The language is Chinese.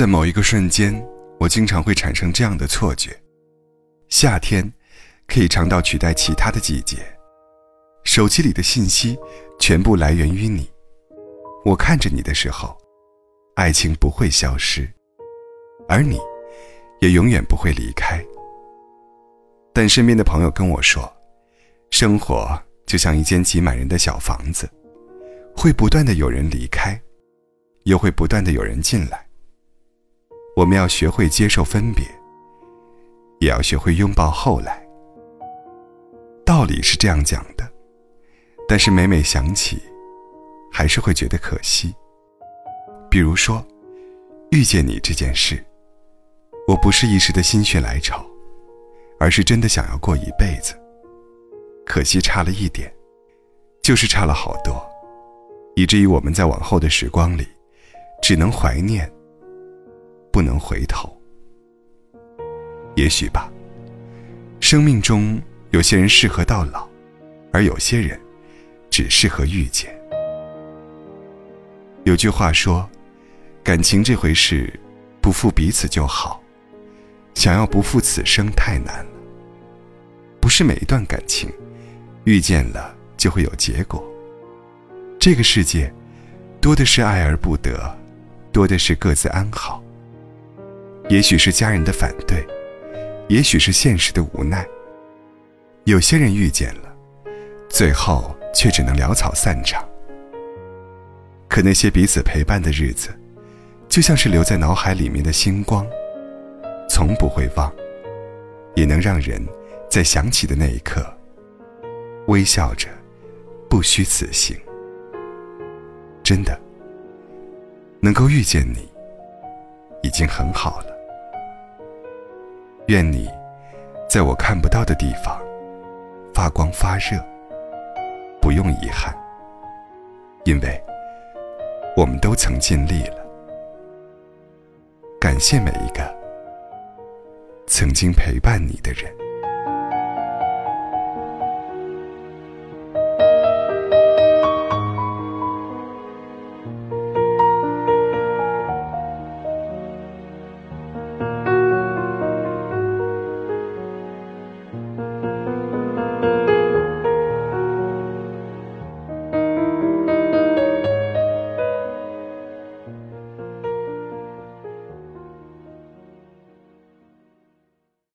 在某一个瞬间，我经常会产生这样的错觉：夏天可以长到取代其他的季节。手机里的信息全部来源于你，我看着你的时候，爱情不会消失，而你，也永远不会离开。但身边的朋友跟我说，生活就像一间挤满人的小房子，会不断的有人离开，又会不断的有人进来。我们要学会接受分别，也要学会拥抱后来。道理是这样讲的，但是每每想起，还是会觉得可惜。比如说，遇见你这件事，我不是一时的心血来潮，而是真的想要过一辈子。可惜差了一点，就是差了好多，以至于我们在往后的时光里，只能怀念。不能回头。也许吧。生命中有些人适合到老，而有些人只适合遇见。有句话说：“感情这回事，不负彼此就好。想要不负此生太难了。不是每一段感情，遇见了就会有结果。这个世界，多的是爱而不得，多的是各自安好。”也许是家人的反对，也许是现实的无奈。有些人遇见了，最后却只能潦草散场。可那些彼此陪伴的日子，就像是留在脑海里面的星光，从不会忘，也能让人在想起的那一刻，微笑着，不虚此行。真的，能够遇见你，已经很好了。愿你，在我看不到的地方发光发热，不用遗憾，因为我们都曾尽力了。感谢每一个曾经陪伴你的人。